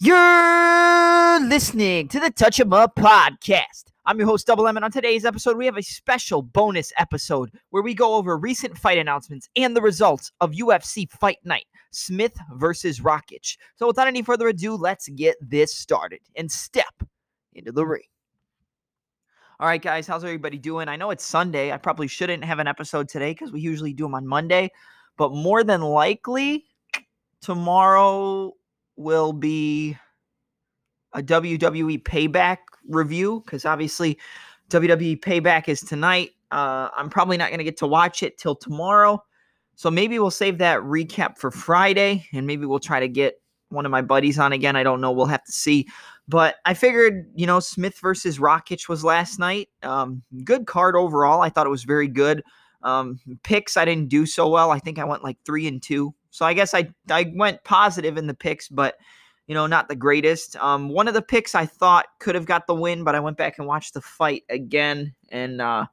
You're listening to the Touch 'em Up podcast. I'm your host, Double M, and on today's episode, we have a special bonus episode where we go over recent fight announcements and the results of UFC Fight Night Smith versus Rakic. So, without any further ado, let's get this started and step into the ring. All right, guys, how's everybody doing? I know it's Sunday. I probably shouldn't have an episode today because we usually do them on Monday, but more than likely, tomorrow will be a WWE Payback review because obviously WWE Payback is tonight. Uh, I'm probably not going to get to watch it till tomorrow. So maybe we'll save that recap for Friday and maybe we'll try to get one of my buddies on again. I don't know. We'll have to see. But I figured, you know, Smith versus Rakic was last night. Um, good card overall. I thought it was very good. Um, picks, I didn't do so well. I think I went like three and two. So I guess I I went positive in the picks, but you know, not the greatest. Um, one of the picks I thought could have got the win, but I went back and watched the fight again, and uh,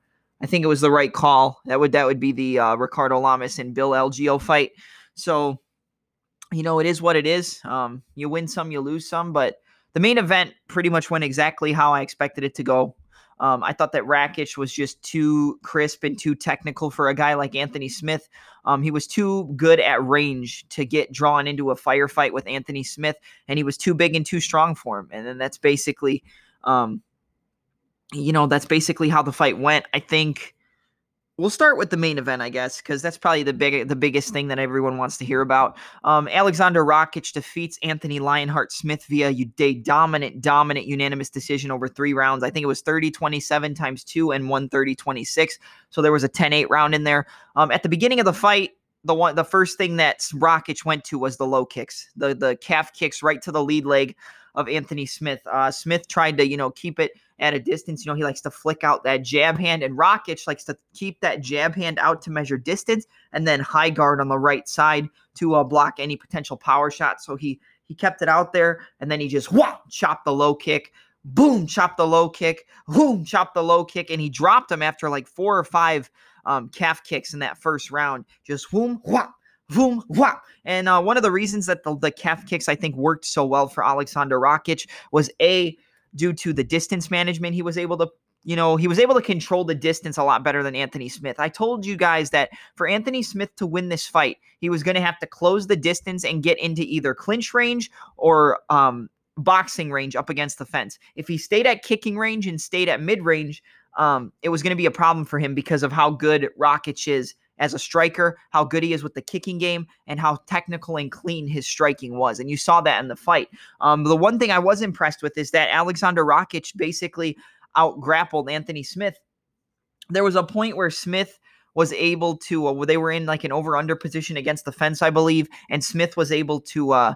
I think it was the right call. That would that would be the uh, Ricardo Lamas and Bill Algeo fight. So, you know, it is what it is. Um, you win some, you lose some, but the main event pretty much went exactly how I expected it to go. Um, I thought that Rakic was just too crisp and too technical for a guy like Anthony Smith. Um, he was too good at range to get drawn into a firefight with Anthony Smith, and he was too big and too strong for him. And then that's basically, um, you know, that's basically how the fight went. I think we'll start with the main event, I guess, because that's probably the big, the biggest thing that everyone wants to hear about. Um, Alexander Rakic defeats Anthony Lionheart Smith via a dominant, dominant unanimous decision over three rounds. I think it was 30 27 times two and 130 26. So there was a 10 8 round in there. Um, at the beginning of the fight, the one the first thing that Rakic went to was the low kicks, the the calf kicks right to the lead leg of Anthony Smith. Uh, Smith tried to, you know, keep it at a distance. You know, he likes to flick out that jab hand, and Rakic likes to keep that jab hand out to measure distance, and then high guard on the right side to uh, block any potential power shot. So he he kept it out there, and then he just whop chopped the low kick. Boom, chopped the low kick. Boom, chopped the low kick, and he dropped him after like four or five um, calf kicks in that first round. Just whoom, whop, Boom, whop. And uh, one of the reasons that the, the calf kicks I think worked so well for Alexander Rakic was A, due to the distance management he was able to you know, he was able to control the distance a lot better than Anthony Smith. I told you guys that for Anthony Smith to win this fight, he was going to have to close the distance and get into either clinch range or um, boxing range up against the fence. If he stayed at kicking range and stayed at mid range, um, it was going to be a problem for him because of how good Rakic is as a striker, how good he is with the kicking game, and how technical and clean his striking was. And you saw that in the fight. Um, the one thing I was impressed with is that Alexander Rakic basically out grappled Anthony Smith. There was a point where Smith was able to, uh, they were in like an over under position against the fence, I believe, and Smith was able to uh,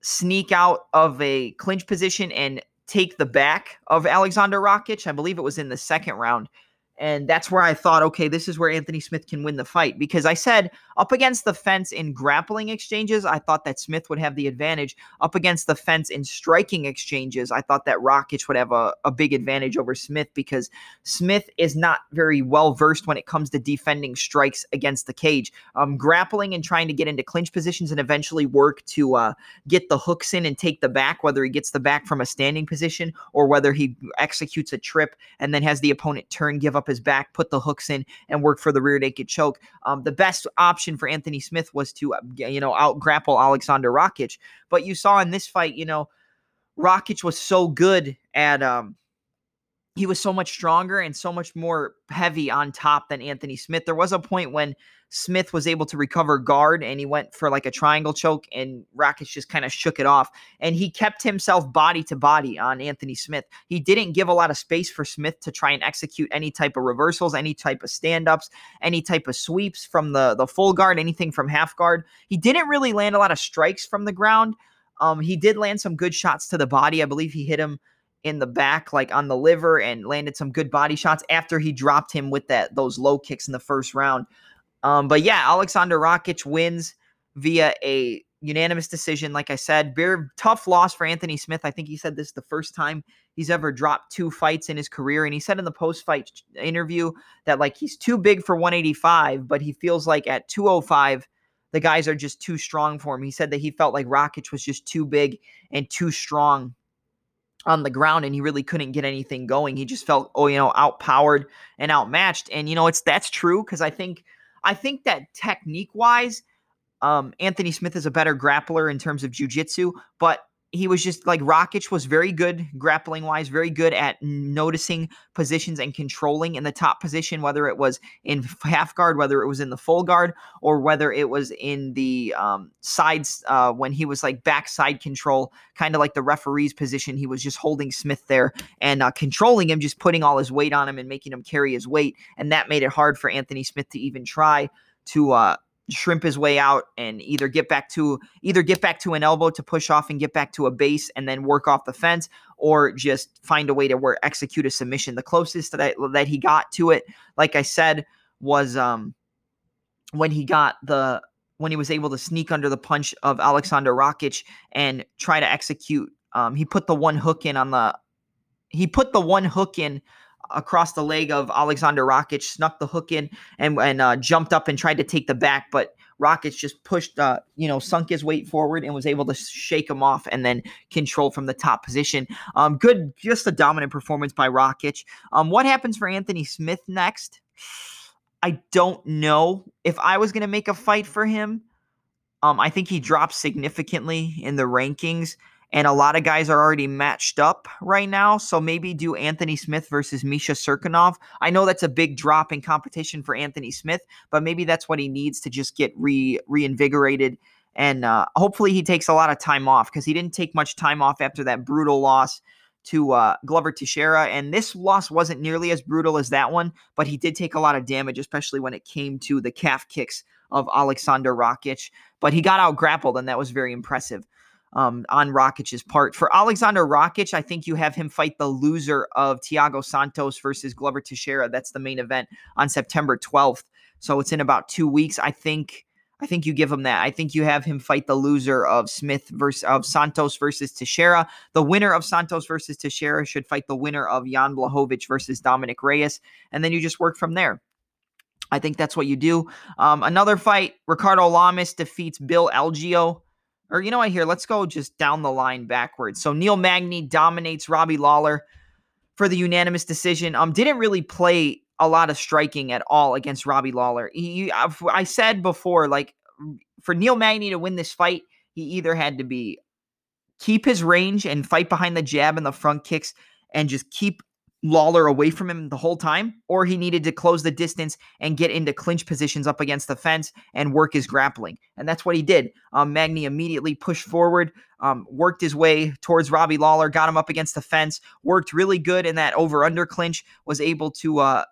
sneak out of a clinch position and take the back of Alexander Rakic. I believe it was in the second round. And that's where I thought, okay, this is where Anthony Smith can win the fight because I said up against the fence in grappling exchanges, I thought that Smith would have the advantage. Up against the fence in striking exchanges, I thought that Rakic would have a, a big advantage over Smith because Smith is not very well versed when it comes to defending strikes against the cage. Um, grappling and trying to get into clinch positions and eventually work to uh, get the hooks in and take the back, whether he gets the back from a standing position or whether he executes a trip and then has the opponent turn, give up his back, put the hooks in, and work for the rear naked choke. Um, the best option for Anthony Smith was to, uh, you know, out grapple Alexander Rakic. But you saw in this fight, you know, Rakic was so good at um, he was so much stronger and so much more heavy on top than Anthony Smith. There was a point when Smith was able to recover guard and he went for like a triangle choke and Rakic just kind of shook it off and he kept himself body to body on Anthony Smith. He didn't give a lot of space for Smith to try and execute any type of reversals, any type of stand-ups, any type of sweeps from the the full guard, anything from half guard. He didn't really land a lot of strikes from the ground. Um, he did land some good shots to the body. I believe he hit him in the back, like on the liver, and landed some good body shots after he dropped him with that those low kicks in the first round. Um, but yeah, Alexander Rakic wins via a unanimous decision. Like I said, very tough loss for Anthony Smith. I think he said this the first time he's ever dropped two fights in his career. And he said in the post fight interview that like he's too big for 185, but he feels like at 205 the guys are just too strong for him. He said that he felt like Rakic was just too big and too strong on the ground and he really couldn't get anything going. He just felt oh, you know, outpowered and outmatched. And you know, it's that's true because I think I think that technique wise, um, Anthony Smith is a better grappler in terms of jujitsu, but he was just like Rakic was very good grappling wise, very good at noticing positions and controlling in the top position, whether it was in half guard, whether it was in the full guard, or whether it was in the um, sides uh, when he was like backside control, kind of like the referee's position. He was just holding Smith there and uh, controlling him, just putting all his weight on him and making him carry his weight. And that made it hard for Anthony Smith to even try to uh, shrimp his way out and either get back to either get back to an elbow to push off and get back to a base and then work off the fence or just find a way to work execute a submission. The closest that I, that he got to it like i said was um when he got the when he was able to sneak under the punch of Alexander Rakic and try to execute um he put the one hook in on the he put the one hook in across the leg of Alexander Rakic, snuck the hook in and and uh, jumped up and tried to take the back, but Rakic just pushed, uh, you know, sunk his weight forward and was able to shake him off and then control from the top position. Um, good, just a dominant performance by Rakic. Um, what happens for Anthony Smith next? I don't know. If I was going to make a fight for him, um, I think he drops significantly in the rankings and a lot of guys are already matched up right now. So maybe do Anthony Smith versus Misha Cirkunov. I know that's a big drop in competition for Anthony Smith, but maybe that's what he needs to just get re reinvigorated. And uh, hopefully he takes a lot of time off because he didn't take much time off after that brutal loss to uh, Glover Teixeira. And this loss wasn't nearly as brutal as that one, but he did take a lot of damage, especially when it came to the calf kicks of Alexander Rakic. But he got out grappled, and that was very impressive um, on Rakic's part. For Alexander Rakic, I think you have him fight the loser of Thiago Santos versus Glover Teixeira. That's the main event on September 12th. So it's in about two weeks. I think. I think you give him that. I think you have him fight the loser of Smith versus of Santos versus Teixeira. The winner of Santos versus Teixeira should fight the winner of Jan Blachowicz versus Dominick Reyes, and then you just work from there. I think that's what you do. Um, another fight: Ricardo Lamas defeats Bill Algeo or you know what? Here, let's go just down the line backwards. So Neil Magny dominates Robbie Lawler for the unanimous decision. Um, didn't really play a lot of striking at all against Robbie Lawler. He, I said before, like for Neil Magny to win this fight, he either had to be keep his range and fight behind the jab and the front kicks and just keep Lawler away from him the whole time, or he needed to close the distance and get into clinch positions up against the fence and work his grappling. And that's what he did. Um, Magny immediately pushed forward, um, worked his way towards Robbie Lawler, got him up against the fence, worked really good in that over under clinch, was able to uh,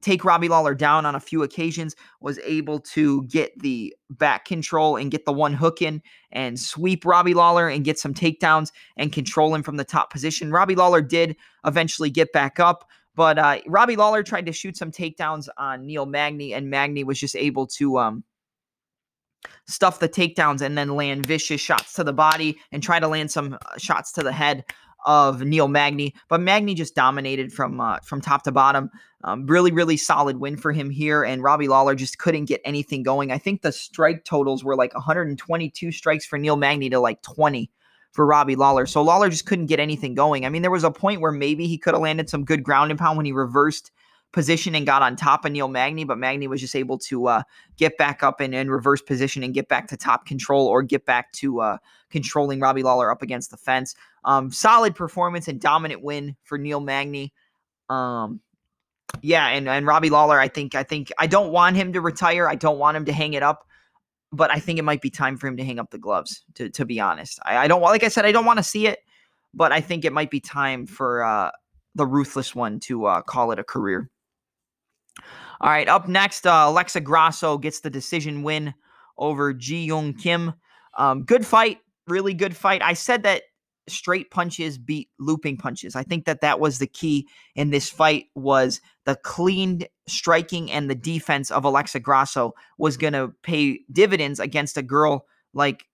take Robbie Lawler down on a few occasions, was able to get the back control and get the one hook in and sweep Robbie Lawler and get some takedowns and control him from the top position. Robbie Lawler did eventually get back up, but uh, Robbie Lawler tried to shoot some takedowns on Neil Magny, and Magny was just able to um, stuff the takedowns and then land vicious shots to the body and try to land some uh, shots to the head of Neil Magny, but Magny just dominated from uh, from top to bottom. Um, really, really solid win for him here, and Robbie Lawler just couldn't get anything going. I think the strike totals were like 122 strikes for Neil Magny to like 20 for Robbie Lawler. So Lawler just couldn't get anything going. I mean, there was a point where maybe he could have landed some good ground and pound when he reversed position and got on top of Neil Magny, but Magny was just able to uh, get back up and, reverse position and get back to top control or get back to uh, controlling Robbie Lawler up against the fence. Um, solid performance and dominant win for Neil Magny. Um, yeah, and, and Robbie Lawler, I think, I think I don't want him to retire. I don't want him to hang it up, but I think it might be time for him to hang up the gloves. To to be honest, I, I don't like I said, I don't want to see it, but I think it might be time for uh, the ruthless one to uh, call it a career. All right, up next, uh, Alexa Grasso gets the decision win over Ji Yeon Kim. Um, good fight, really good fight. I said that straight punches beat looping punches. I think that that was the key in this fight was the clean striking and the defense of Alexa Grasso was going to pay dividends against a girl like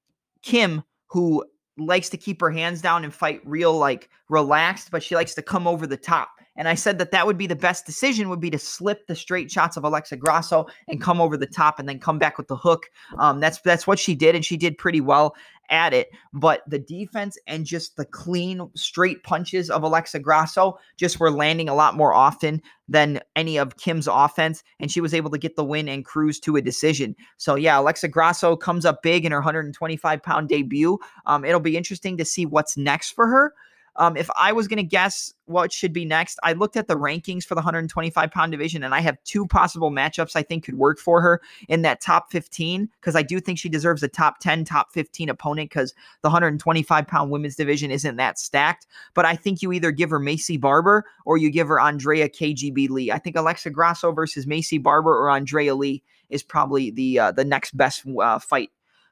Kim who likes to keep her hands down and fight real like relaxed, but she likes to come over the top And I said that that would be the best decision would be to slip the straight shots of Alexa Grasso and come over the top and then come back with the hook. Um, that's that's what she did, and she did pretty well at it. But the defense and just the clean, straight punches of Alexa Grasso just were landing a lot more often than any of Kim's offense. And she was able to get the win and cruise to a decision. So, yeah, Alexa Grasso comes up big in her 125 pound debut. Um, it'll be interesting to see what's next for her. Um, if I was going to guess what should be next, I looked at the rankings for the 125 pound division, and I have two possible matchups I think could work for her in that top 15 because I do think she deserves a top 10, top 15 opponent because the 125 pound women's division isn't that stacked. But I think you either give her Maycee Barber or you give her Andrea KGB Lee. I think Alexa Grasso versus Maycee Barber or Andrea Lee is probably the uh, the next best uh, fight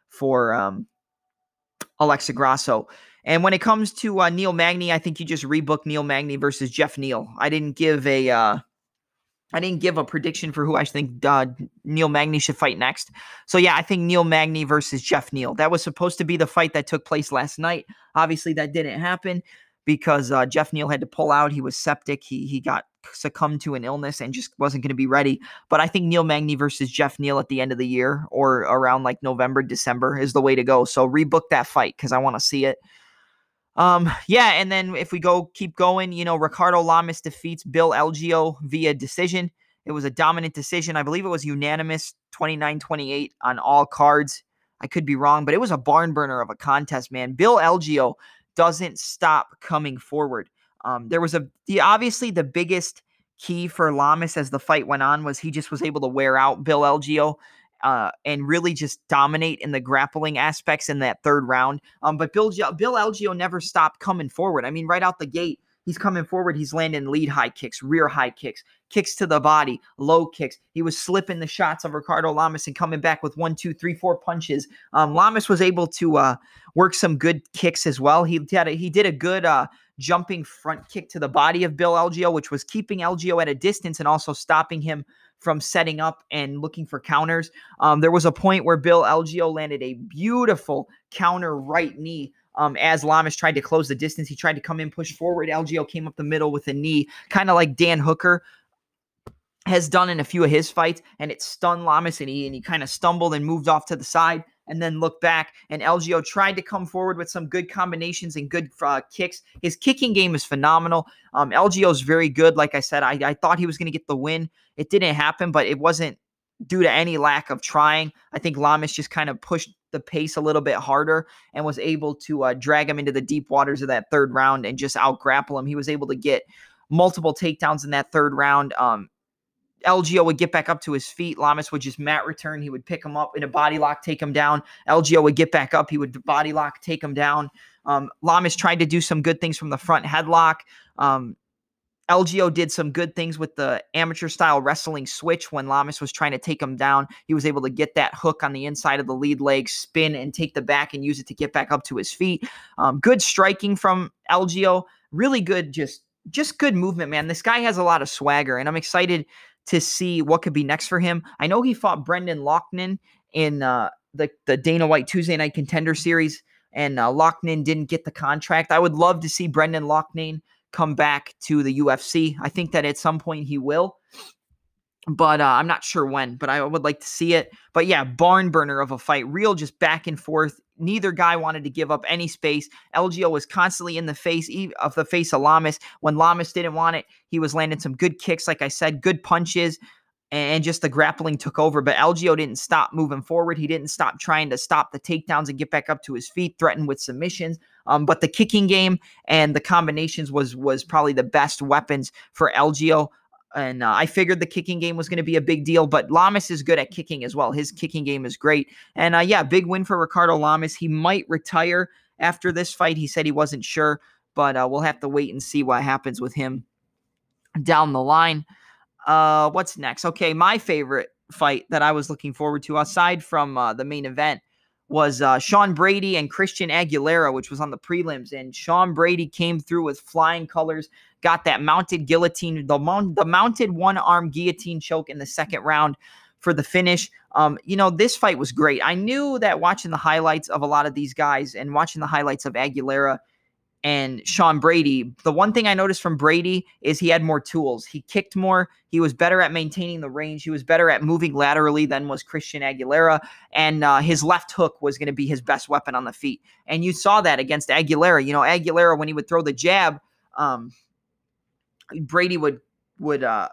for um, Alexa Grasso. And when it comes to uh, Neil Magny, I think you just rebook Neil Magny versus Geoff Neal. I didn't give a uh, I didn't give a prediction for who I think uh, Neil Magny should fight next. So yeah, I think Neil Magny versus Geoff Neal. That was supposed to be the fight that took place last night. Obviously, that didn't happen because uh, Geoff Neal had to pull out. He was septic. He he got succumbed to an illness and just wasn't going to be ready. But I think Neil Magny versus Geoff Neal at the end of the year or around like November, December is the way to go. So rebook that fight because I want to see it. Um, yeah, and then if we go keep going, you know, Ricardo Lamas defeats Bill Algeo via decision. It was a dominant decision. I believe it was unanimous 29-28 on all cards. I could be wrong, but it was a barn burner of a contest, man. Bill Algeo doesn't stop coming forward. Um, there was a the obviously the biggest key for Lamas as the fight went on was he just was able to wear out Bill Algeo uh, and really just dominate in the grappling aspects in that third round. Um, but Bill Bill Algeo never stopped coming forward. I mean, right out the gate, he's coming forward. He's landing lead high kicks, rear high kicks, kicks to the body, low kicks. He was slipping the shots of Ricardo Lamas and coming back with one, two, three, four punches. Um, Lamas was able to uh, work some good kicks as well. He had a, he did a good uh, jumping front kick to the body of Bill Algeo, which was keeping Algeo at a distance and also stopping him from setting up and looking for counters. Um, there was a point where Bill Algeo landed a beautiful counter right knee. Um, as Lamas tried to close the distance, he tried to come in, push forward. Algeo came up the middle with a knee, kind of like Dan Hooker has done in a few of his fights, and it stunned Lamas, and he and he kind of stumbled and moved off to the side and then look back. And Algeo tried to come forward with some good combinations and good uh, kicks. His kicking game is phenomenal. Um, Algeo's very good. Like I said, I, I thought he was going to get the win. It didn't happen, but it wasn't due to any lack of trying. I think Lamas just kind of pushed the pace a little bit harder and was able to uh, drag him into the deep waters of that third round and just out grapple him. He was able to get multiple takedowns in that third round. Um, Algeo would get back up to his feet. Lamas would just mat return. He would pick him up in a body lock, take him down. Algeo would get back up. He would body lock, take him down. Um, Lamas tried to do some good things from the front headlock. Um, Algeo did some good things with the amateur style wrestling switch when Lamas was trying to take him down. He was able to get that hook on the inside of the lead leg, spin and take the back and use it to get back up to his feet. Um, good striking from Algeo. Really good, just just good movement, man. This guy has a lot of swagger, and I'm excited to see what could be next for him. I know he fought Brendan Loughnane in uh, the the Dana White Tuesday Night Contender Series, and uh, Loughnane didn't get the contract. I would love to see Brendan Loughnane come back to the UFC. I think that at some point he will but uh, I'm not sure when. But I would like to see it. But yeah, barn burner of a fight, real just back and forth. Neither guy wanted to give up any space. Algeo was constantly in the face of the face of Lamas. When Lamas didn't want it, he was landing some good kicks, like I said, good punches, and just the grappling took over. But Algeo didn't stop moving forward. He didn't stop trying to stop the takedowns and get back up to his feet, threaten with submissions. Um, but the kicking game and the combinations was was probably the best weapons for Algeo and uh, I figured the kicking game was going to be a big deal, but Lamas is good at kicking as well. His kicking game is great. And uh, yeah, big win for Ricardo Lamas. He might retire after this fight. He said he wasn't sure, but uh, we'll have to wait and see what happens with him down the line. Uh, what's next? Okay, my favorite fight that I was looking forward to, aside from uh, the main event, was uh, Sean Brady and Christian Aguilera, which was on the prelims. And Sean Brady came through with flying colors, got that mounted guillotine, the, mount, the mounted one arm guillotine choke in the second round for the finish. Um, you know, this fight was great. I knew that watching the highlights of a lot of these guys and watching the highlights of Aguilera, and Sean Brady. The one thing I noticed from Brady is he had more tools. He kicked more. He was better at maintaining the range. He was better at moving laterally than was Christian Aguilera. And uh, his left hook was going to be his best weapon on the feet. And you saw that against Aguilera. You know, Aguilera, when he would throw the jab, um, Brady would would uh,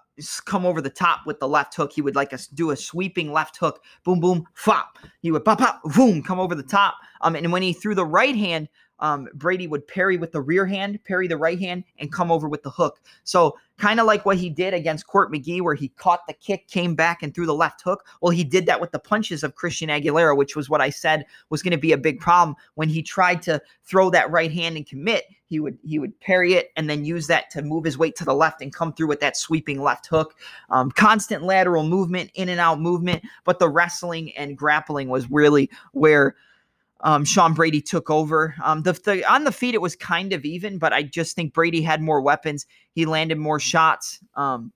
come over the top with the left hook. He would like a, do a sweeping left hook, boom, boom, flop. He would pop, pop, boom, come over the top. Um, and when he threw the right hand, um, Brady would parry with the rear hand, parry the right hand, and come over with the hook. So kind of like what he did against Court McGee, where he caught the kick, came back, and threw the left hook. Well, he did that with the punches of Christian Aguilera, which was what I said was going to be a big problem when he tried to throw that right hand and commit. He would he would parry it and then use that to move his weight to the left and come through with that sweeping left hook. Um, constant lateral movement, in and out movement, but the wrestling and grappling was really where um, Sean Brady took over. Um, the, the on the feet it was kind of even, but I just think Brady had more weapons. He landed more shots. Um,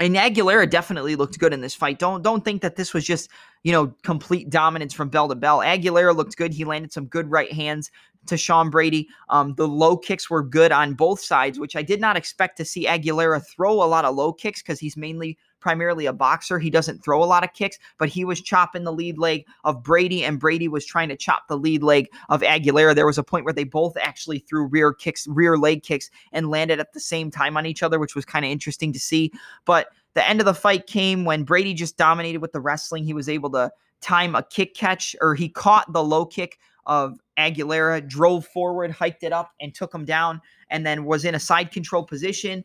and Aguilera definitely looked good in this fight. Don't don't think that this was just you know complete dominance from bell to bell. Aguilera looked good. He landed some good right hands to Sean Brady. Um, the low kicks were good on both sides, which I did not expect to see Aguilera throw a lot of low kicks because he's mainly primarily a boxer. He doesn't throw a lot of kicks, but he was chopping the lead leg of Brady, and Brady was trying to chop the lead leg of Aguilera. There was a point where they both actually threw rear kicks, rear leg kicks, and landed at the same time on each other, which was kind of interesting to see. But the end of the fight came when Brady just dominated with the wrestling. He was able to time a kick catch, or he caught the low kick of Aguilera, drove forward, hiked it up, and took him down, and then was in a side control position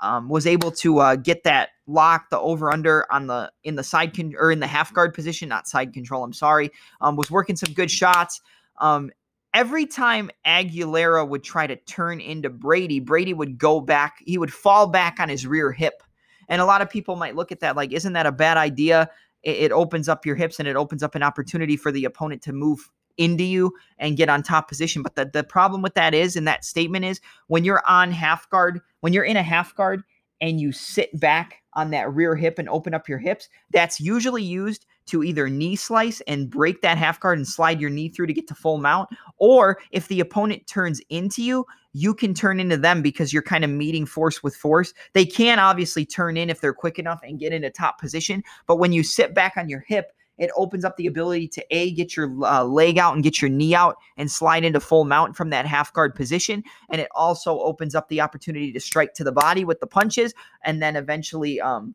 um, was able to uh, get that lock, the over under on the in the side con- or in the half guard position, not side control. I'm sorry. Um, was working some good shots. Um, every time Aguilera would try to turn into Brady, Brady would go back. He would fall back on his rear hip, and a lot of people might look at that like, isn't that a bad idea? It, it opens up your hips and it opens up an opportunity for the opponent to move into you and get on top position. But the, the problem with that is, and that statement is, when you're on half guard, when you're in a half guard and you sit back on that rear hip and open up your hips, that's usually used to either knee slice and break that half guard and slide your knee through to get to full mount. Or if the opponent turns into you, you can turn into them because you're kind of meeting force with force. They can obviously turn in if they're quick enough and get into top position. But when you sit back on your hip, it opens up the ability to a get your uh, leg out and get your knee out and slide into full mount from that half guard position. And it also opens up the opportunity to strike to the body with the punches and then eventually um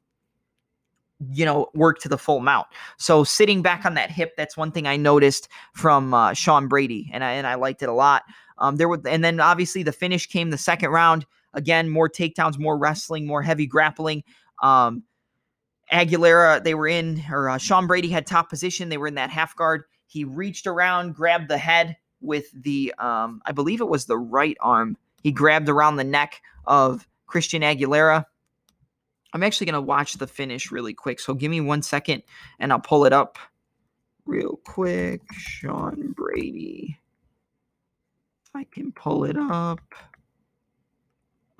you know work to the full mount. So sitting back on that hip that's one thing i noticed from uh, sean brady and i and i liked it a lot. Um there were and then obviously the finish came the second round. Again more takedowns more wrestling more heavy grappling. Um Aguilera, they were in, or uh, Sean Brady had top position. They were in that half guard. He reached around, grabbed the head with the, um, I believe it was the right arm. He grabbed around the neck of Christian Aguilera. I'm actually going to watch the finish really quick. So give me one second and I'll pull it up real quick. Sean Brady. If I can pull it up.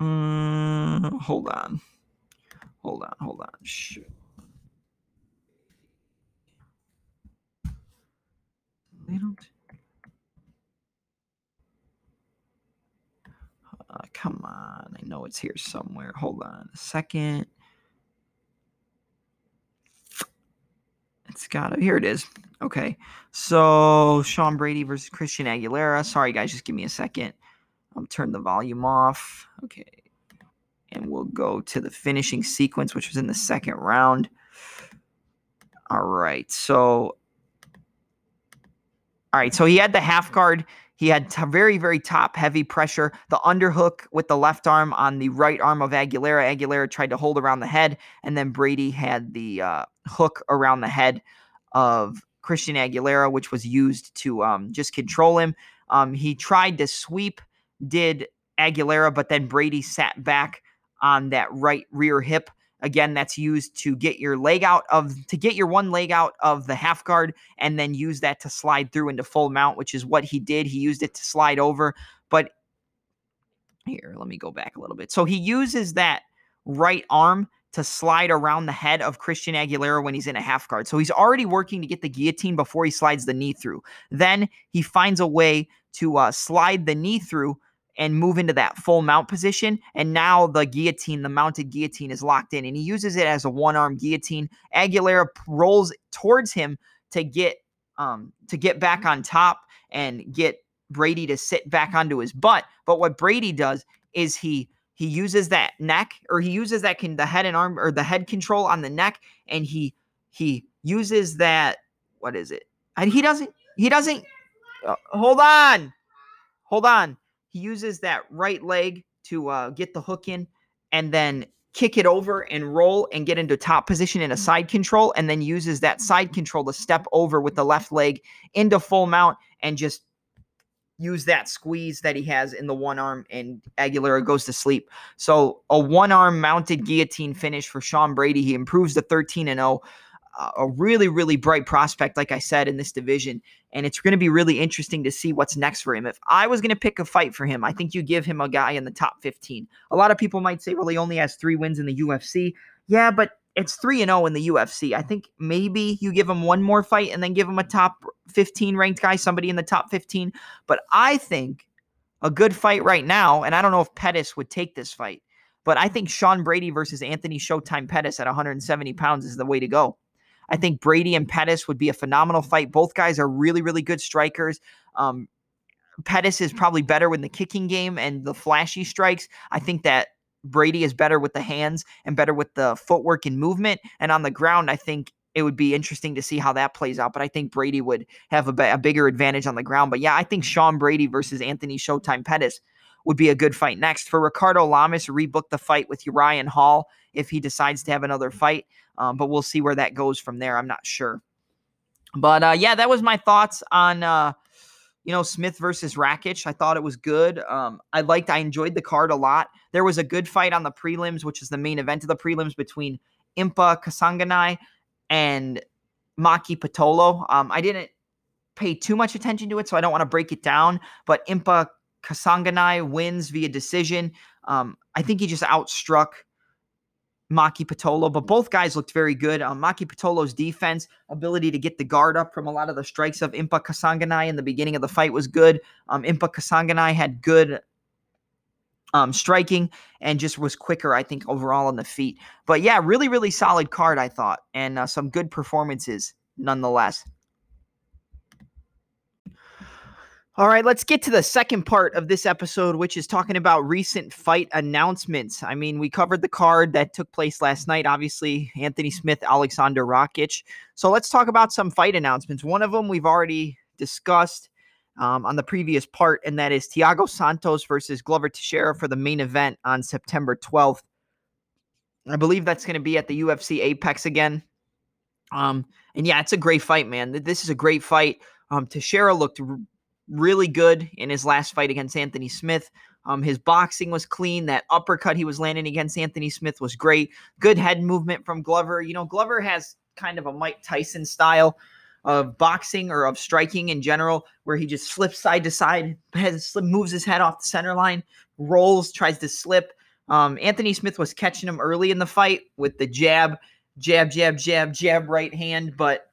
Um, hold on. Hold on, hold on. Shoot. They don't. Uh, come on. I know it's here somewhere. Hold on a second. It's got to. Here it is. Okay. So Sean Brady versus Christian Aguilera. Sorry, guys. Just give me a second. I'll turn the volume off. Okay and we'll go to the finishing sequence, which was in the second round. All right, so all right, so he had the half guard. He had t- very, very top heavy pressure. The underhook with the left arm on the right arm of Aguilera. Aguilera tried to hold around the head, and then Brady had the uh, hook around the head of Christian Aguilera, which was used to um, just control him. Um, he tried to sweep, did Aguilera, but then Brady sat back on that right rear hip. Again, that's used to get your leg out of to get your one leg out of the half guard and then use that to slide through into full mount, which is what he did. He used it to slide over, but here, let me go back a little bit. So he uses that right arm to slide around the head of Christian Aguilera when he's in a half guard. So he's already working to get the guillotine before he slides the knee through. Then he finds a way to uh, slide the knee through and move into that full mount position. And now the guillotine, the mounted guillotine, is locked in, and he uses it as a one arm guillotine. Aguilera rolls towards him to get um, to get back on top and get Brady to sit back onto his butt. But what Brady does is he he uses that neck or he uses that can the head and arm or the head control on the neck and he he uses that what is it? And he doesn't he doesn't uh, hold on. Hold on. He uses that right leg to uh, get the hook in and then kick it over and roll and get into top position in a side control and then uses that side control to step over with the left leg into full mount and just use that squeeze that he has in the one arm and Aguilera goes to sleep. So a one arm mounted guillotine finish for Sean Brady. He improves to 13 and 0 a really, really bright prospect, like I said, in this division. And it's going to be really interesting to see what's next for him. If I was going to pick a fight for him, I think you give him a guy in the top 15. A lot of people might say, well, he only has three wins in the UFC. Yeah, but it's 3 and 0 in the UFC. I think maybe you give him one more fight and then give him a top 15 ranked guy, somebody in the top 15. But I think a good fight right now, and I don't know if Pettis would take this fight, but I think Sean Brady versus Anthony Showtime Pettis at 170 pounds is the way to go. I think Brady and Pettis would be a phenomenal fight. Both guys are really, really good strikers. Um, Pettis is probably better with the kicking game and the flashy strikes. I think that Brady is better with the hands and better with the footwork and movement. And on the ground, I think it would be interesting to see how that plays out. But I think Brady would have a, a bigger advantage on the ground. But yeah, I think Sean Brady versus Anthony Showtime Pettis would be a good fight next. For Ricardo Lamas, rebook the fight with Uriah Hall if he decides to have another fight. Um, but we'll see where that goes from there. I'm not sure. But uh, yeah, that was my thoughts on uh, you know Smith versus Rakic. I thought it was good. Um, I liked, I enjoyed the card a lot. There was a good fight on the prelims, which is the main event of the prelims between Impa Kasanganay and Maki Pitolo. Um, I didn't pay too much attention to it, so I don't want to break it down. But Impa Kasanganay wins via decision. Um, I think he just outstruck Maki Pitolo, but both guys looked very good. Um, Maki Pitolo's defense, ability to get the guard up from a lot of the strikes of Impa Kasanganay in the beginning of the fight was good. Um, Impa Kasanganay had good um, striking and just was quicker, I think, overall on the feet. But yeah, really, really solid card, I thought, and uh, some good performances nonetheless. All right, let's get to the second part of this episode, which is talking about recent fight announcements. I mean, we covered the card that took place last night, obviously, Anthony Smith, Alexander Rakic. So let's talk about some fight announcements. One of them we've already discussed um, on the previous part, and that is Thiago Santos versus Glover Teixeira for the main event on September 12th. I believe that's going to be at the UFC Apex again. Um, and yeah, it's a great fight, man. This is a great fight. Um, Teixeira looked really good in his last fight against Anthony Smith. Um, his boxing was clean. That uppercut he was landing against Anthony Smith was great. Good head movement from Glover. You know, Glover has kind of a Mike Tyson style of boxing or of striking in general, where he just slips side to side, has, moves his head off the center line, rolls, tries to slip. Um, Anthony Smith was catching him early in the fight with the jab, jab, jab, jab, jab, right hand, but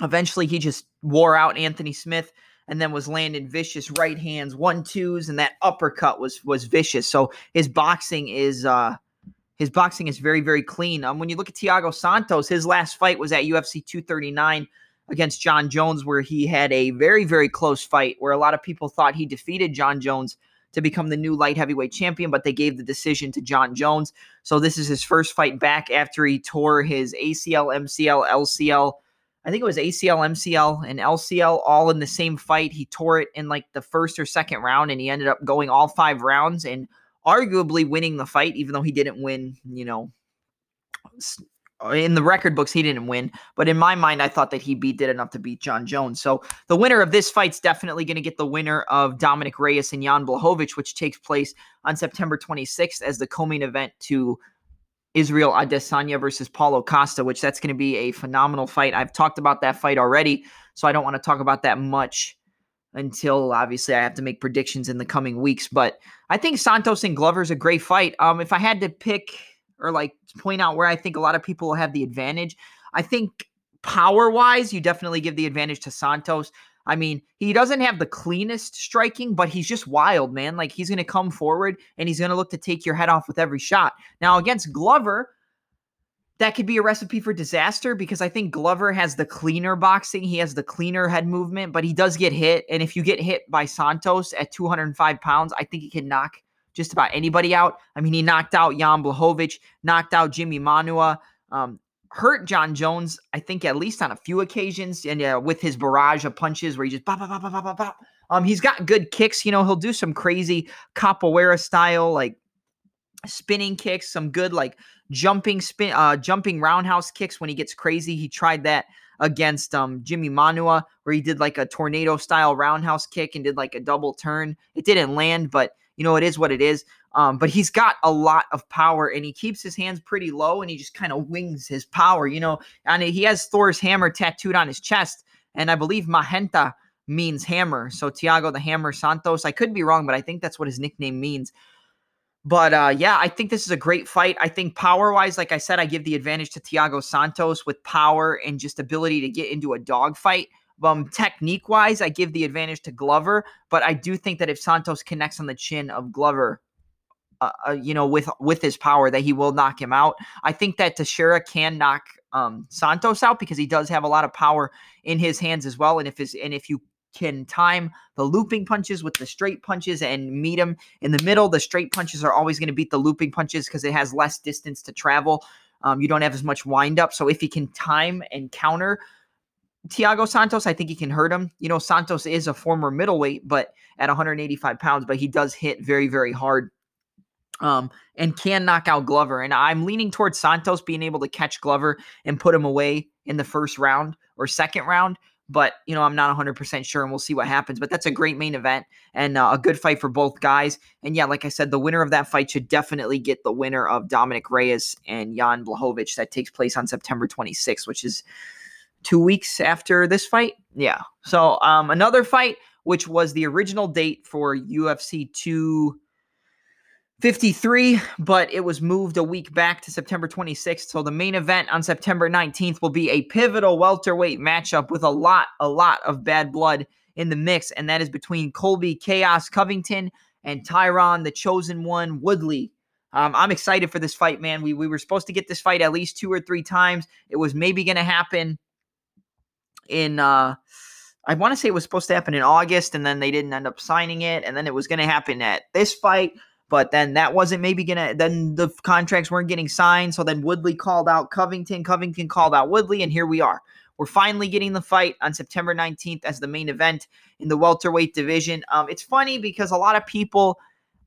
eventually he just wore out Anthony Smith and then was landing vicious right hands, one twos, and that uppercut was was vicious. So his boxing is uh his boxing is very very clean. Um, when you look at Thiago Santos, his last fight was at UFC 239 against Jon Jones, where he had a very very close fight, where a lot of people thought he defeated Jon Jones to become the new light heavyweight champion, but they gave the decision to Jon Jones. So this is his first fight back after he tore his ACL, MCL, LCL I think it was ACL, MCL, and LCL all in the same fight. He tore it in like the first or second round, and he ended up going all five rounds and arguably winning the fight, even though he didn't win, you know, in the record books, he didn't win. But in my mind, I thought that he beat did enough to beat Jon Jones. So the winner of this fight's definitely going to get the winner of Dominick Reyes and Jan Blachowicz, which takes place on September 26th as the co-main event to Israel Adesanya versus Paulo Costa, which that's going to be a phenomenal fight. I've talked about that fight already, so I don't want to talk about that much until obviously I have to make predictions in the coming weeks. But I think Santos and Glover is a great fight. Um, if I had to pick or like point out where I think a lot of people will have the advantage, I think power wise, you definitely give the advantage to Santos. I mean, he doesn't have the cleanest striking, but he's just wild, man. Like he's going to come forward and he's going to look to take your head off with every shot. Now, against Glover, that could be a recipe for disaster because I think Glover has the cleaner boxing. He has the cleaner head movement, but he does get hit. And if you get hit by Santos at 205 pounds, I think he can knock just about anybody out. I mean, he knocked out Jan Blachowicz, knocked out Jimi Manuwa. Um, hurt Jon Jones, I think, at least on a few occasions, and uh, with his barrage of punches where he just bop, bop, bop, bop, bop, bop. Um, he's got good kicks. You know, he'll do some crazy capoeira style, like spinning kicks, some good like jumping spin, uh, jumping roundhouse kicks when he gets crazy. He tried that against um Jimi Manuwa, where he did like a tornado style roundhouse kick and did like a double turn. It didn't land, but you know, it is what it is. Um, but he's got a lot of power and he keeps his hands pretty low and he just kind of wings his power, you know. And he has Thor's hammer tattooed on his chest. And I believe Marreta means hammer. So Thiago the Hammer Santos. I could be wrong, but I think that's what his nickname means. But uh, yeah, I think this is a great fight. I think power wise, like I said, I give the advantage to Thiago Santos with power and just ability to get into a dogfight. Um, technique wise, I give the advantage to Glover, but I do think that if Santos connects on the chin of Glover, uh, uh, you know, with with his power, that he will knock him out. I think that Teixeira can knock um, Santos out because he does have a lot of power in his hands as well. And if his and if you can time the looping punches with the straight punches and meet him in the middle, the straight punches are always going to beat the looping punches because it has less distance to travel. Um, you don't have as much wind up. So if he can time and counter Thiago Santos, I think he can hurt him. You know, Santos is a former middleweight, but at 185 pounds, but he does hit very, very hard. Um, and can knock out Glover. And I'm leaning towards Santos being able to catch Glover and put him away in the first round or second round. But, you know, I'm not 100% sure and we'll see what happens. But that's a great main event and uh, a good fight for both guys. And yeah, like I said, the winner of that fight should definitely get the winner of Dominick Reyes and Jan Blachowicz that takes place on September 26th, which is two weeks after this fight. Yeah. So um, another fight, which was the original date for UFC 253, but it was moved a week back to September 26th. So the main event on September 19th will be a pivotal welterweight matchup with a lot, a lot of bad blood in the mix, and that is between Colby Chaos Covington and Tyron, the chosen one, Woodley. Um, I'm excited for this fight, man. We, we were supposed to get this fight at least two or three times. It was maybe going to happen in uh I want to say it was supposed to happen in August and then they didn't end up signing it and then it was going to happen at this fight but then that wasn't maybe to then the contracts weren't getting signed so then Woodley called out Covington Covington called out Woodley and here we are we're finally getting the fight on September 19th as the main event in the welterweight division um it's funny because a lot of people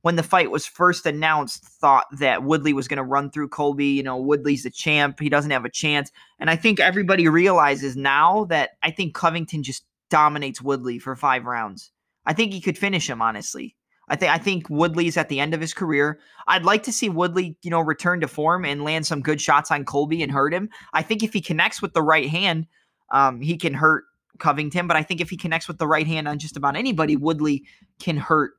when the fight was first announced, thought that Woodley was going to run through Colby. You know, Woodley's the champ. He doesn't have a chance. And I think everybody realizes now that I think Covington just dominates Woodley for five rounds. I think he could finish him, honestly. I think I think Woodley's at the end of his career. I'd like to see Woodley, you know, return to form and land some good shots on Colby and hurt him. I think if he connects with the right hand, um, he can hurt Covington. But I think if he connects with the right hand on just about anybody, Woodley can hurt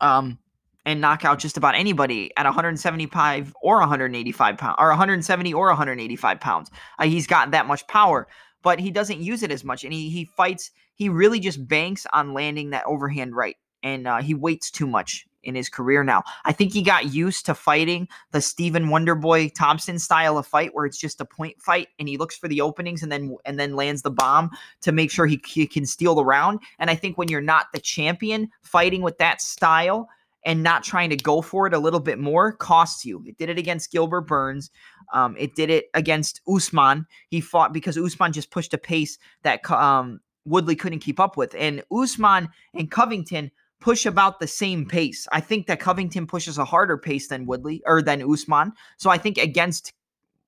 um, and knock out just about anybody at 175 or 185 pounds, or 170 or 185 pounds. Uh, he's got that much power, but he doesn't use it as much, and he he fights. He really just banks on landing that overhand right, and uh, he waits too much in his career now. I think he got used to fighting the Stephen Wonderboy Thompson style of fight where it's just a point fight and he looks for the openings and then and then lands the bomb to make sure he, he can steal the round. And I think when you're not the champion fighting with that style and not trying to go for it a little bit more costs you. It did it against Gilbert Burns. Um, it did it against Usman. He fought because Usman just pushed a pace that um, Woodley couldn't keep up with. And Usman and Covington push about the same pace. I think that Covington pushes a harder pace than Woodley or than Usman. So I think against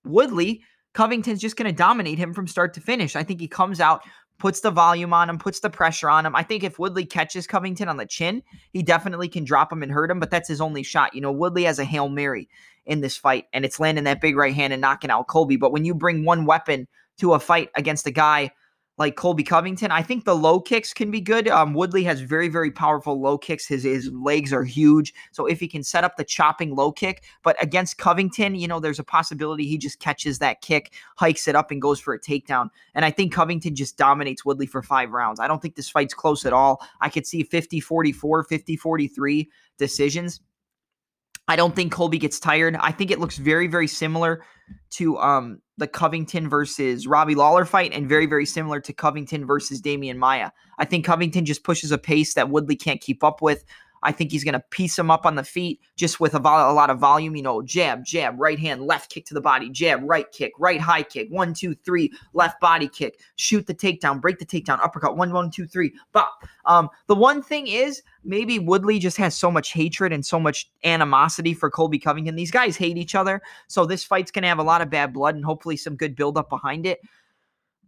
Woodley, Covington's just going to dominate him from start to finish. I think he comes out, puts the volume on him, puts the pressure on him. I think if Woodley catches Covington on the chin, he definitely can drop him and hurt him, but that's his only shot. You know, Woodley has a Hail Mary in this fight, and it's landing that big right hand and knocking out Colby. But when you bring one weapon to a fight against a guy like Colby Covington. I think the low kicks can be good. Um, Woodley has very, very powerful low kicks. His his legs are huge. So if he can set up the chopping low kick, but against Covington, you know, there's a possibility he just catches that kick, hikes it up, and goes for a takedown. And I think Covington just dominates Woodley for five rounds. I don't think this fight's close at all. I could see 50 44, 50 43 decisions. I don't think Colby gets tired. I think it looks very, very similar to um, the Covington versus Robbie Lawler fight and very, very similar to Covington versus Demian Maya. I think Covington just pushes a pace that Woodley can't keep up with. I think he's going to piece him up on the feet just with a, a, lot of volume. You know, jab, jab, right hand, left kick to the body, jab, right kick, right high kick, one, two, three, left body kick, shoot the takedown, break the takedown, uppercut, one, one, two, three, bop. Um, the one thing is, maybe Woodley just has so much hatred and so much animosity for Colby Covington. These guys hate each other. So this fight's going to have a lot of bad blood and hopefully some good buildup behind it.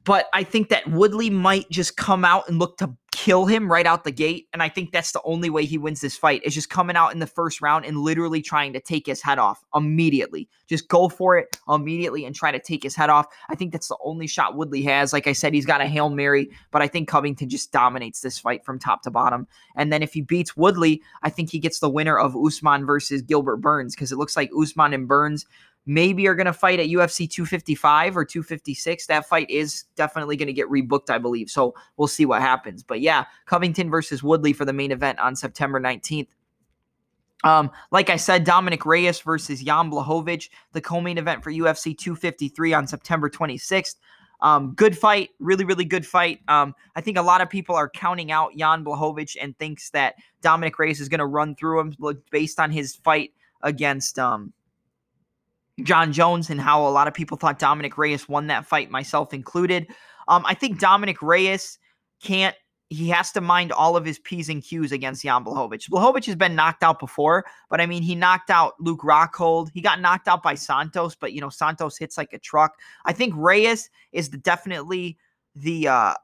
But I think that Woodley might just come out and look to kill him right out the gate. And I think that's the only way he wins this fight is just coming out in the first round and literally trying to take his head off immediately. Just go for it immediately and try to take his head off. I think that's the only shot Woodley has. Like I said, he's got a Hail Mary, but I think Covington just dominates this fight from top to bottom. And then if he beats Woodley, I think he gets the winner of Usman versus Gilbert Burns because it looks like Usman and Burns maybe are going to fight at UFC 255 or 256. That fight is definitely going to get rebooked, I believe. So we'll see what happens. But yeah, Covington versus Woodley for the main event on September 19th. Um, like I said, Dominick Reyes versus Jan Blachowicz, the co-main event for UFC 253 on September 26th. Um, good fight, really, really good fight. Um, I think a lot of people are counting out Jan Blachowicz and thinks that Dominick Reyes is going to run through him based on his fight against um, Jon Jones and how a lot of people thought Dominick Reyes won that fight, myself included. Um, I think Dominick Reyes can't. He has to mind all of his P's and Q's against Jan Blachowicz. Blachowicz has been knocked out before, but I mean, he knocked out Luke Rockhold. He got knocked out by Santos, but you know, Santos hits like a truck. I think Reyes is the, definitely the uh,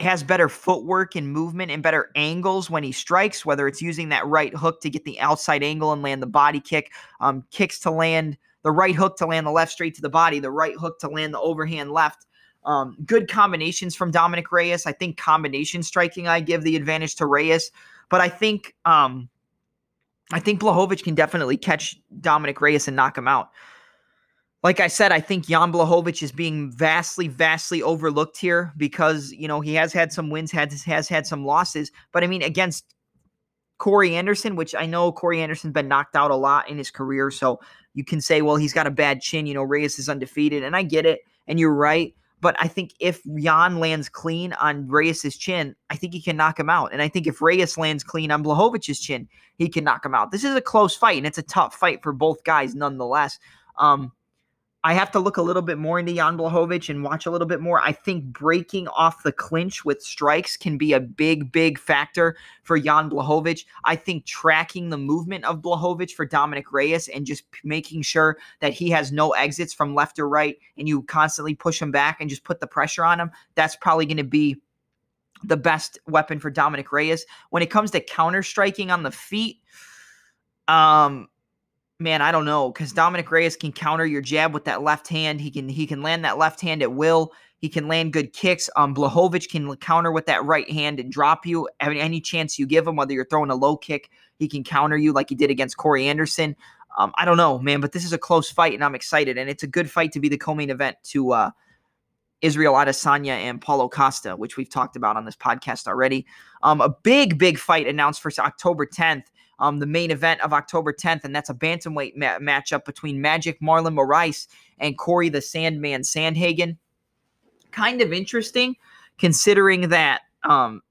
has better footwork and movement and better angles when he strikes, whether it's using that right hook to get the outside angle and land the body kick, um, kicks to land the right hook to land the left straight to the body, the right hook to land the overhand left. Um, good combinations from Dominick Reyes. I think combination striking I give the advantage to Reyes, but I think um, I think Blachowicz can definitely catch Dominick Reyes and knock him out. Like I said, I think Jan Blachowicz is being vastly, vastly overlooked here because you know he has had some wins, has has had some losses, but I mean against Corey Anderson, which I know Corey Anderson's been knocked out a lot in his career, so you can say, well, he's got a bad chin. You know, Reyes is undefeated, and I get it, and you're right. But I think if Jan lands clean on Reyes's chin, I think he can knock him out. And I think if Reyes lands clean on Blachowicz's chin, he can knock him out. This is a close fight, and it's a tough fight for both guys, nonetheless. Um, I have to look a little bit more into Jan Blachowicz and watch a little bit more. I think breaking off the clinch with strikes can be a big, big factor for Jan Blachowicz. I think tracking the movement of Blachowicz for Dominick Reyes and just making sure that he has no exits from left or right and you constantly push him back and just put the pressure on him, that's probably going to be the best weapon for Dominick Reyes. When it comes to counter striking on the feet, um, man, I don't know, because Dominick Reyes can counter your jab with that left hand. He can he can land that left hand at will. He can land good kicks. Um, Blachowicz can counter with that right hand and drop you. Any, any chance you give him, whether you're throwing a low kick, he can counter you like he did against Corey Anderson. Um, I don't know, man, but this is a close fight, and I'm excited. And it's a good fight to be the co-main event to uh, Israel Adesanya and Paulo Costa, which we've talked about on this podcast already. Um, a big, big fight announced for October 10th um, the main event of October 10th, and that's a bantamweight ma- matchup between Magic Marlon Moraes and Corey the Sandman Sandhagen. Kind of interesting, considering that um,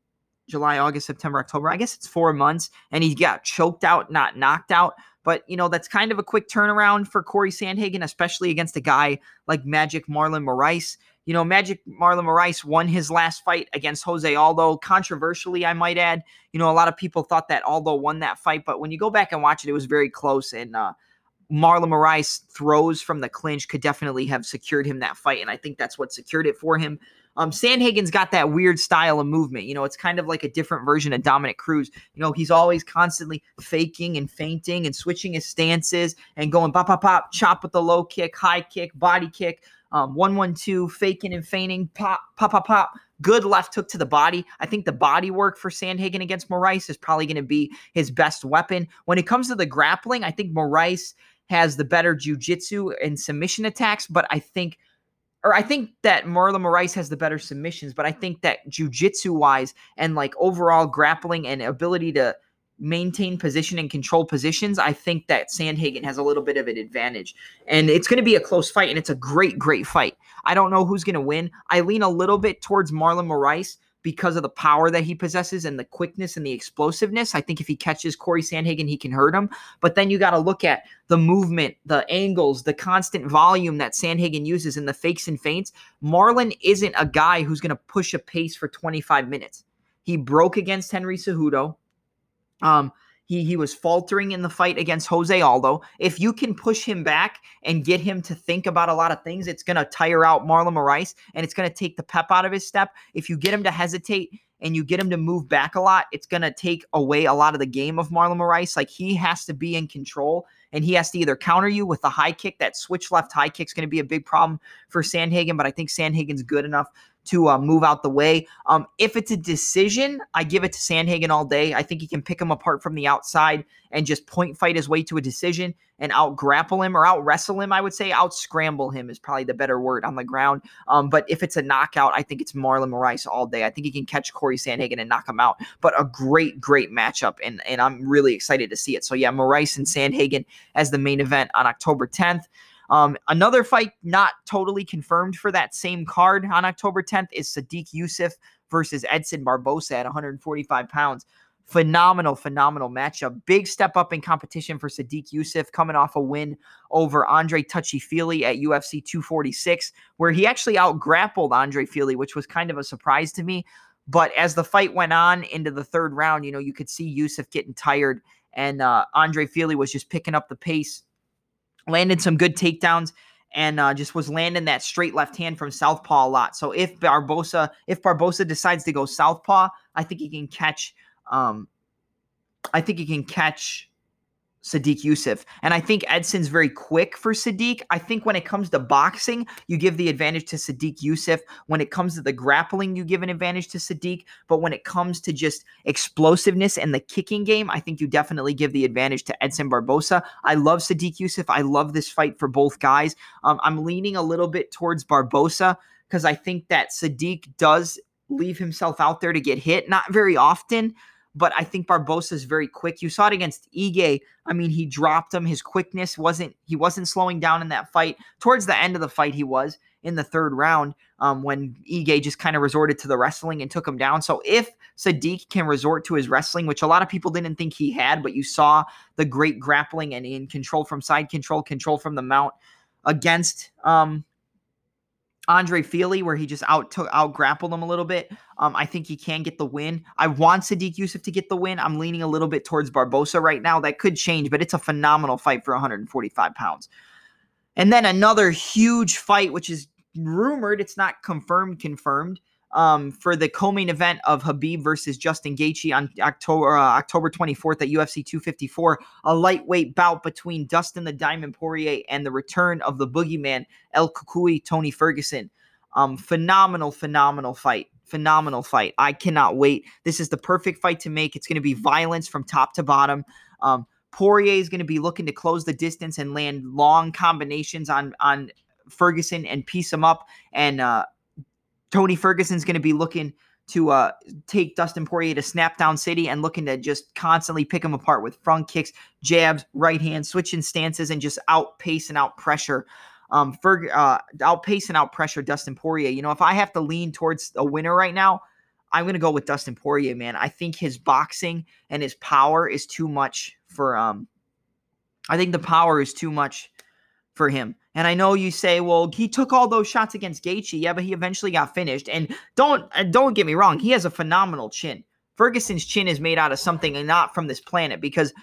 July, August, September, October. I guess it's four months, and he got choked out, not knocked out. But you know that's kind of a quick turnaround for Corey Sandhagen, especially against a guy like Magic Marlon Moraes. You know, Magic Marlon Moraes won his last fight against Jose Aldo, controversially, I might add. You know, a lot of people thought that Aldo won that fight, but when you go back and watch it, it was very close. And uh, Marlon Moraes throws from the clinch could definitely have secured him that fight, and I think that's what secured it for him. Um, Sandhagen's got that weird style of movement. You know, it's kind of like a different version of Dominick Cruz. You know, he's always constantly faking and feinting and switching his stances and going pop, pop, pop, chop with the low kick, high kick, body kick. Um, one one two, faking and feigning, pop, pop, pop, pop. Good left hook to the body. I think the body work for Sandhagen against Moraes is probably going to be his best weapon. When it comes to the grappling, I think Moraes has the better jujitsu and submission attacks, but I think or I think that Marlon Moraes has the better submissions, but I think that jujitsu wise and like overall grappling and ability to maintain position and control positions, I think that Sandhagen has a little bit of an advantage. And it's going to be a close fight, and it's a great, great fight. I don't know who's going to win. I lean a little bit towards Marlon Moraes because of the power that he possesses and the quickness and the explosiveness. I think if he catches Corey Sandhagen, he can hurt him. But then you got to look at the movement, the angles, the constant volume that Sandhagen uses in the fakes and feints. Marlon isn't a guy who's going to push a pace for 25 minutes. He broke against Henry Cejudo. Um, he he was faltering in the fight against Jose Aldo. If you can push him back and get him to think about a lot of things, it's gonna tire out Marlon Moraes and it's gonna take the pep out of his step. If you get him to hesitate and you get him to move back a lot, it's gonna take away a lot of the game of Marlon Moraes. Like he has to be in control and he has to either counter you with the high kick. That switch left high kick is going to be a big problem for Sandhagen, but I think Sandhagen's good enough to uh, move out the way. Um, if it's a decision, I give it to Sandhagen all day. I think he can pick him apart from the outside and just point fight his way to a decision and out grapple him or out wrestle him. I would say out scramble him is probably the better word on the ground. Um, but if it's a knockout, I think it's Marlon Moraes all day. I think he can catch Corey Sandhagen and knock him out. But a great, great matchup, and and I'm really excited to see it. So yeah, Moraes and Sandhagen as the main event on October 10th. Um, another fight not totally confirmed for that same card on October 10th is Sodiq Yusuff versus Edson Barbosa at 145 pounds. Phenomenal, phenomenal matchup. Big step up in competition for Sodiq Yusuff, coming off a win over Andre Touchy Fili at UFC 246, where he actually out grappled Andre Fili, which was kind of a surprise to me. But as the fight went on into the third round, you know, you could see Yusuff getting tired, and uh, Andre Fili was just picking up the pace landed some good takedowns and uh, just was landing that straight left hand from southpaw a lot. So if Barbosa if Barbosa decides to go southpaw, I think he can catch. Um, I think he can catch Sodiq Yusuff. And I think Edson's very quick for Sodiq. I think when it comes to boxing, you give the advantage to Sodiq Yusuff. When it comes to the grappling, you give an advantage to Sodiq. But when it comes to just explosiveness and the kicking game, I think you definitely give the advantage to Edson Barbosa. I love Sodiq Yusuff. I love this fight for both guys. Um, I'm leaning a little bit towards Barbosa because I think that Sodiq does leave himself out there to get hit, not very often but I think Barbosa is very quick. You saw it against Ige. I mean, he dropped him. His quickness wasn't he wasn't slowing down in that fight. Towards the end of the fight, he was in the third round um, when Ige just kind of resorted to the wrestling and took him down. So if Sodiq can resort to his wrestling, which a lot of people didn't think he had, but you saw the great grappling and in control from side control, control from the mount against um, Andre Fili, where he just out took out grappled him a little bit. Um, I think he can get the win. I want Sodiq Yusuff to get the win. I'm leaning a little bit towards Barbosa right now. That could change, but it's a phenomenal fight for 145 pounds. And then another huge fight, which is rumored, it's not confirmed, confirmed um, for the co-main event of Khabib versus Justin Gaethje on October uh, October 24th at UFC 254, a lightweight bout between Dustin the Diamond Poirier and the return of the boogeyman El Cucuy Tony Ferguson. Um, phenomenal, phenomenal fight. Phenomenal fight. I cannot wait. This is the perfect fight to make. It's going to be violence from top to bottom. Um, Poirier is going to be looking to close the distance and land long combinations on on Ferguson and piece him up and uh, Tony Ferguson's going to be looking to uh, take Dustin Poirier to snap down city and looking to just constantly pick him apart with front kicks, jabs, right hand, switching stances, and just outpace and out pressure. Um, Ferg, uh, outpace and out pressure Dustin Poirier. You know, if I have to lean towards a winner right now, I'm going to go with Dustin Poirier, man. I think his boxing and his power is too much for. Um, I think the power is too much for him. And I know you say, well, he took all those shots against Gaethje, yeah, but he eventually got finished. And don't uh, don't get me wrong, he has a phenomenal chin. Ferguson's chin is made out of something and not from this planet because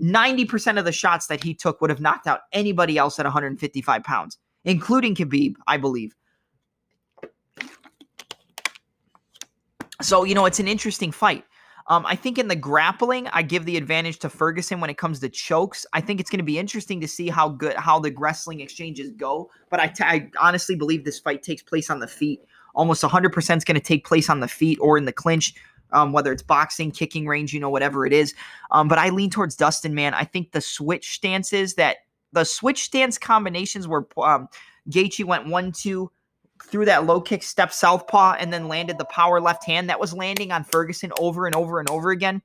90% of the shots that he took would have knocked out anybody else at 155 pounds, including Khabib, I believe. So, you know, it's an interesting fight. Um, I think in the grappling, I give the advantage to Ferguson when it comes to chokes. I think it's going to be interesting to see how good how the wrestling exchanges go. But I, t- I honestly believe this fight takes place on the feet. Almost 100% is going to take place on the feet or in the clinch. Um, whether it's boxing, kicking range, you know, whatever it is. Um, but I lean towards Dustin, man. I think the switch stances that the switch stance combinations where um, Gaethje went one two threw that low kick step southpaw and then landed the power left hand that was landing on Ferguson over and over and over again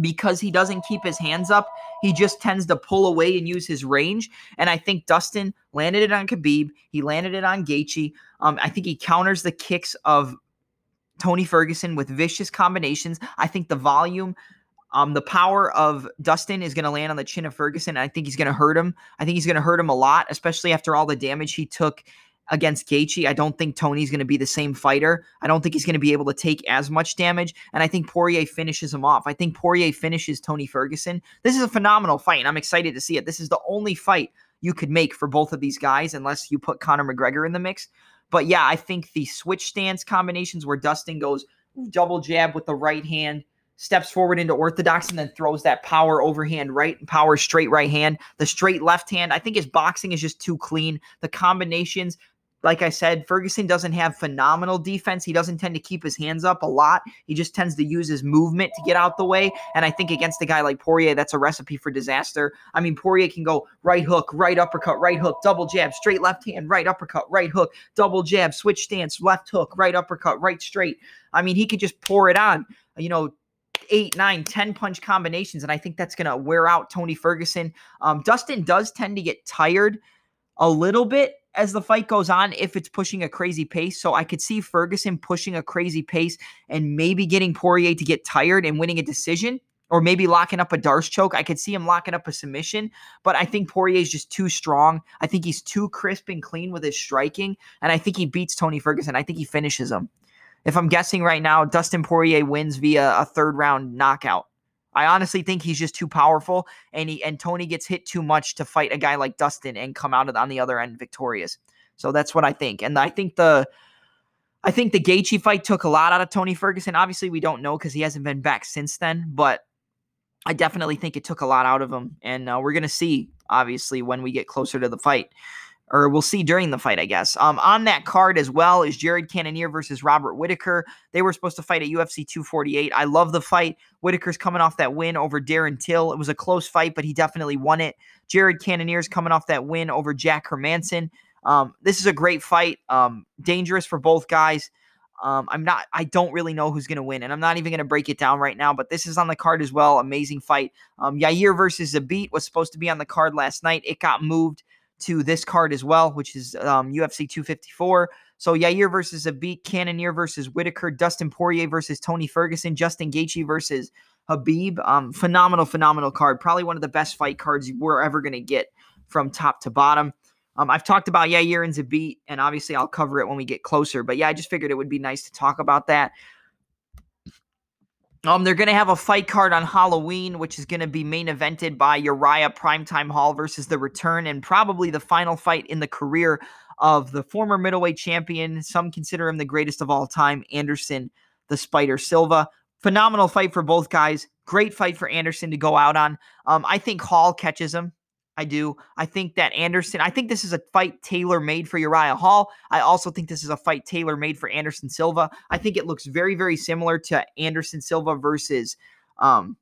because he doesn't keep his hands up. He just tends to pull away and use his range. And I think Dustin landed it on Khabib. He landed it on Gaethje. Um, I think he counters the kicks of Tony Ferguson with vicious combinations. I think the volume, um, the power of Dustin is going to land on the chin of Ferguson. I think he's going to hurt him. I think he's going to hurt him a lot, especially after all the damage he took against Gaethje. I don't think Tony's going to be the same fighter. I don't think he's going to be able to take as much damage. And I think Poirier finishes him off. I think Poirier finishes Tony Ferguson. This is a phenomenal fight, and I'm excited to see it. This is the only fight you could make for both of these guys, unless you put Conor McGregor in the mix. But yeah, I think the switch stance combinations where Dustin goes double jab with the right hand, steps forward into orthodox, and then throws that power overhand right and power straight right hand. The straight left hand, I think his boxing is just too clean. The combinations, like I said, Ferguson doesn't have phenomenal defense. He doesn't tend to keep his hands up a lot. He just tends to use his movement to get out the way. And I think against a guy like Poirier, that's a recipe for disaster. I mean, Poirier can go right hook, right uppercut, right hook, double jab, straight left hand, right uppercut, right hook, double jab, switch stance, left hook, right uppercut, right straight. I mean, he could just pour it on. You know, eight, nine, ten punch combinations, and I think that's going to wear out Tony Ferguson. Um, Dustin does tend to get tired a little bit as the fight goes on if it's pushing a crazy pace. So I could see Ferguson pushing a crazy pace and maybe getting Poirier to get tired and winning a decision. Or maybe locking up a D'Arce choke. I could see him locking up a submission, but I think Poirier is just too strong. I think he's too crisp and clean with his striking, and I think he beats Tony Ferguson. I think he finishes him. If I'm guessing right now, Dustin Poirier wins via a third round knockout. I honestly think he's just too powerful, and he and Tony gets hit too much to fight a guy like Dustin and come out on the other end victorious. So that's what I think, and I think the I think the Gaethje fight took a lot out of Tony Ferguson. Obviously, we don't know because he hasn't been back since then, but I definitely think it took a lot out of him, and uh, we're gonna see obviously when we get closer to the fight or we'll see during the fight, I guess. Um, on that card as well is Jared Cannonier versus Robert Whitaker. They were supposed to fight at UFC 248. I love the fight. Whitaker's coming off that win over Darren Till. It was a close fight, but he definitely won it. Jared Cannonier's coming off that win over Jack Hermansson. Um, this is a great fight. Um, dangerous for both guys. Um, I'm not, I don't really know who's going to win, and I'm not even going to break it down right now, but this is on the card as well. Amazing fight. Um, Yair versus Zabit was supposed to be on the card last night. It got moved to this card as well, which is um, UFC 254. So Yair versus Zabit, Cannonier versus Whitaker, Dustin Poirier versus Tony Ferguson, Justin Gaethje versus Khabib. Um, phenomenal, phenomenal card. Probably one of the best fight cards we're ever going to get from top to bottom. Um, I've talked about Yair and Zabit, and obviously I'll cover it when we get closer. But yeah, I just figured it would be nice to talk about that. Um, they're going to have a fight card on Halloween, which is going to be main evented by Uriah Primetime Hall versus the return and probably the final fight in the career of the former middleweight champion. Some consider him the greatest of all time, Anderson the Spider Silva. Phenomenal fight for both guys. Great fight for Anderson to go out on. Um, I think Hall catches him. I do. I think that Anderson, I think this is a fight tailor made for Uriah Hall. I also think this is a fight tailor made for Anderson Silva. I think it looks very, very similar to Anderson Silva versus um,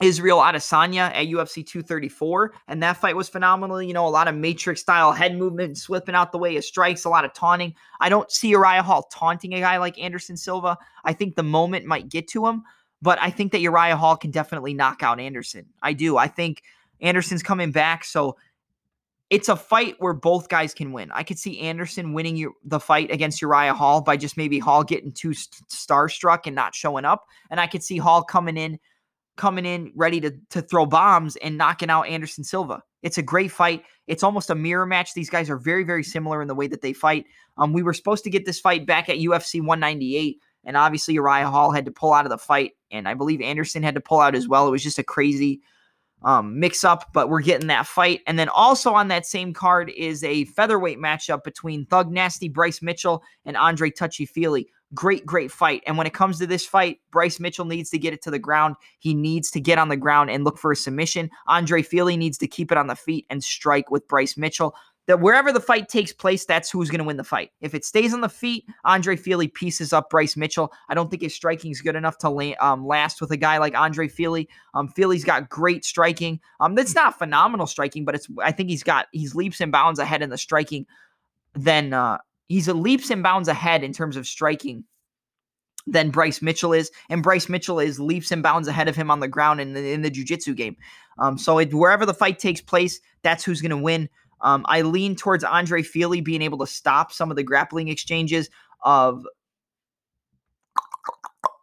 Israel Adesanya at UFC 234. And that fight was phenomenal. You know, a lot of matrix style head movement, slipping out the way of strikes, a lot of taunting. I don't see Uriah Hall taunting a guy like Anderson Silva. I think the moment might get to him, but I think that Uriah Hall can definitely knock out Anderson. I do. I think Anderson's coming back, so it's a fight where both guys can win. I could see Anderson winning the fight against Uriah Hall by just maybe Hall getting too starstruck and not showing up, and I could see Hall coming in, coming in ready to to throw bombs and knocking out Anderson Silva. It's a great fight. It's almost a mirror match. These guys are very very similar in the way that they fight. Um, we were supposed to get this fight back at UFC 198, and obviously Uriah Hall had to pull out of the fight, and I believe Anderson had to pull out as well. It was just a crazy um, mix up, but we're getting that fight. And then also on that same card is a featherweight matchup between Thug Nasty Bryce Mitchell and Andre Touchy Fili. great, great fight. And when it comes to this fight, Bryce Mitchell needs to get it to the ground. He needs to get on the ground and look for a submission. Andre Fili needs to keep it on the feet and strike with Bryce Mitchell that wherever the fight takes place, that's who's going to win the fight. If it stays on the feet, Andre Fili pieces up Bryce Mitchell. I don't think his striking is good enough to la- um, last with a guy like Andre Fili. Um, Fili's got great striking. Um, that's not phenomenal striking, but it's I think he's got he's leaps and bounds ahead in the striking. Then uh, he's a leaps and bounds ahead in terms of striking than Bryce Mitchell is, and Bryce Mitchell is leaps and bounds ahead of him on the ground in the, in the jiu-jitsu game. Um, so it, wherever the fight takes place, that's who's going to win. Um, I lean towards Andre Fili being able to stop some of the grappling exchanges of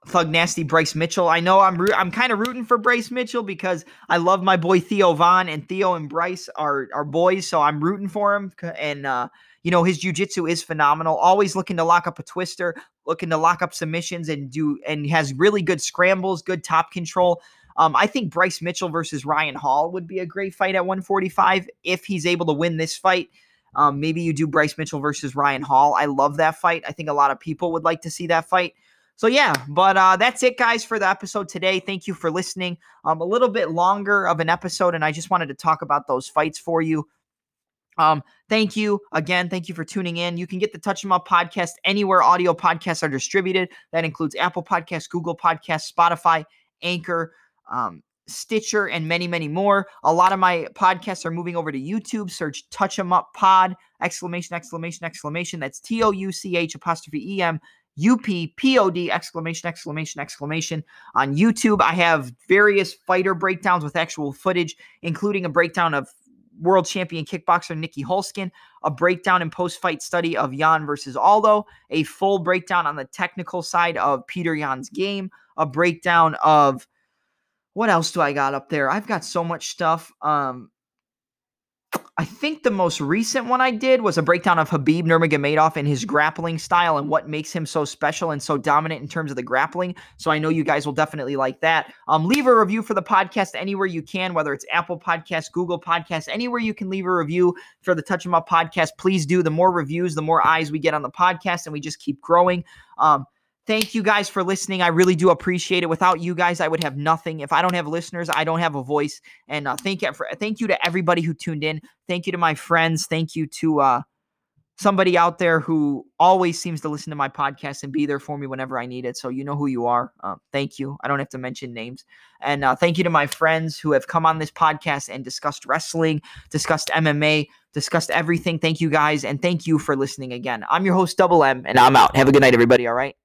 Thug Nasty Bryce Mitchell. I know I'm I'm kind of rooting for Bryce Mitchell because I love my boy Theo Von and Theo and Bryce are are boys, so I'm rooting for him. And uh, you know his jujitsu is phenomenal. Always looking to lock up a twister, looking to lock up submissions and do and has really good scrambles, good top control. Um, I think Bryce Mitchell versus Ryan Hall would be a great fight at 145 if he's able to win this fight. Um, maybe you do Bryce Mitchell versus Ryan Hall. I love that fight. I think a lot of people would like to see that fight. So yeah, but uh, that's it, guys, for the episode today. Thank you for listening. Um, a little bit longer of an episode, and I just wanted to talk about those fights for you. Um, thank you again. Thank you for tuning in. You can get the Touch 'em Up podcast anywhere audio podcasts are distributed. That includes Apple Podcasts, Google Podcasts, Spotify, Anchor um, Stitcher, and many, many more. A lot of my podcasts are moving over to YouTube. Search Touch 'em Up Pod! Exclamation! Exclamation! Exclamation! That's T O U C H apostrophe E M U P P O D! Exclamation! Exclamation! Exclamation! On YouTube, I have various fighter breakdowns with actual footage, including a breakdown of world champion kickboxer Nieky Holzken, a breakdown and post fight study of Yan versus Aldo, a full breakdown on the technical side of Peter Yan's game, a breakdown of what else do I got up there? I've got so much stuff. Um, I think the most recent one I did was a breakdown of Khabib Nurmagomedov and his grappling style and what makes him so special and so dominant in terms of the grappling. So I know you guys will definitely like that. Um, leave a review for the podcast anywhere you can, whether it's Apple Podcasts, Google Podcasts, anywhere you can leave a review for the Touch 'em Up podcast. Please do. The more reviews, the more eyes we get on the podcast, and we just keep growing. Um, Thank you guys for listening. I really do appreciate it. Without you guys, I would have nothing. If I don't have listeners, I don't have a voice. And uh, thank you for thank you to everybody who tuned in. Thank you to my friends. Thank you to uh, somebody out there who always seems to listen to my podcast and be there for me whenever I need it. So you know who you are. Uh, thank you. I don't have to mention names. And uh, thank you to my friends who have come on this podcast and discussed wrestling, discussed MMA, discussed everything. Thank you guys, and thank you for listening again. I'm your host, Double M, and I'm out. Have a good night, everybody. All right.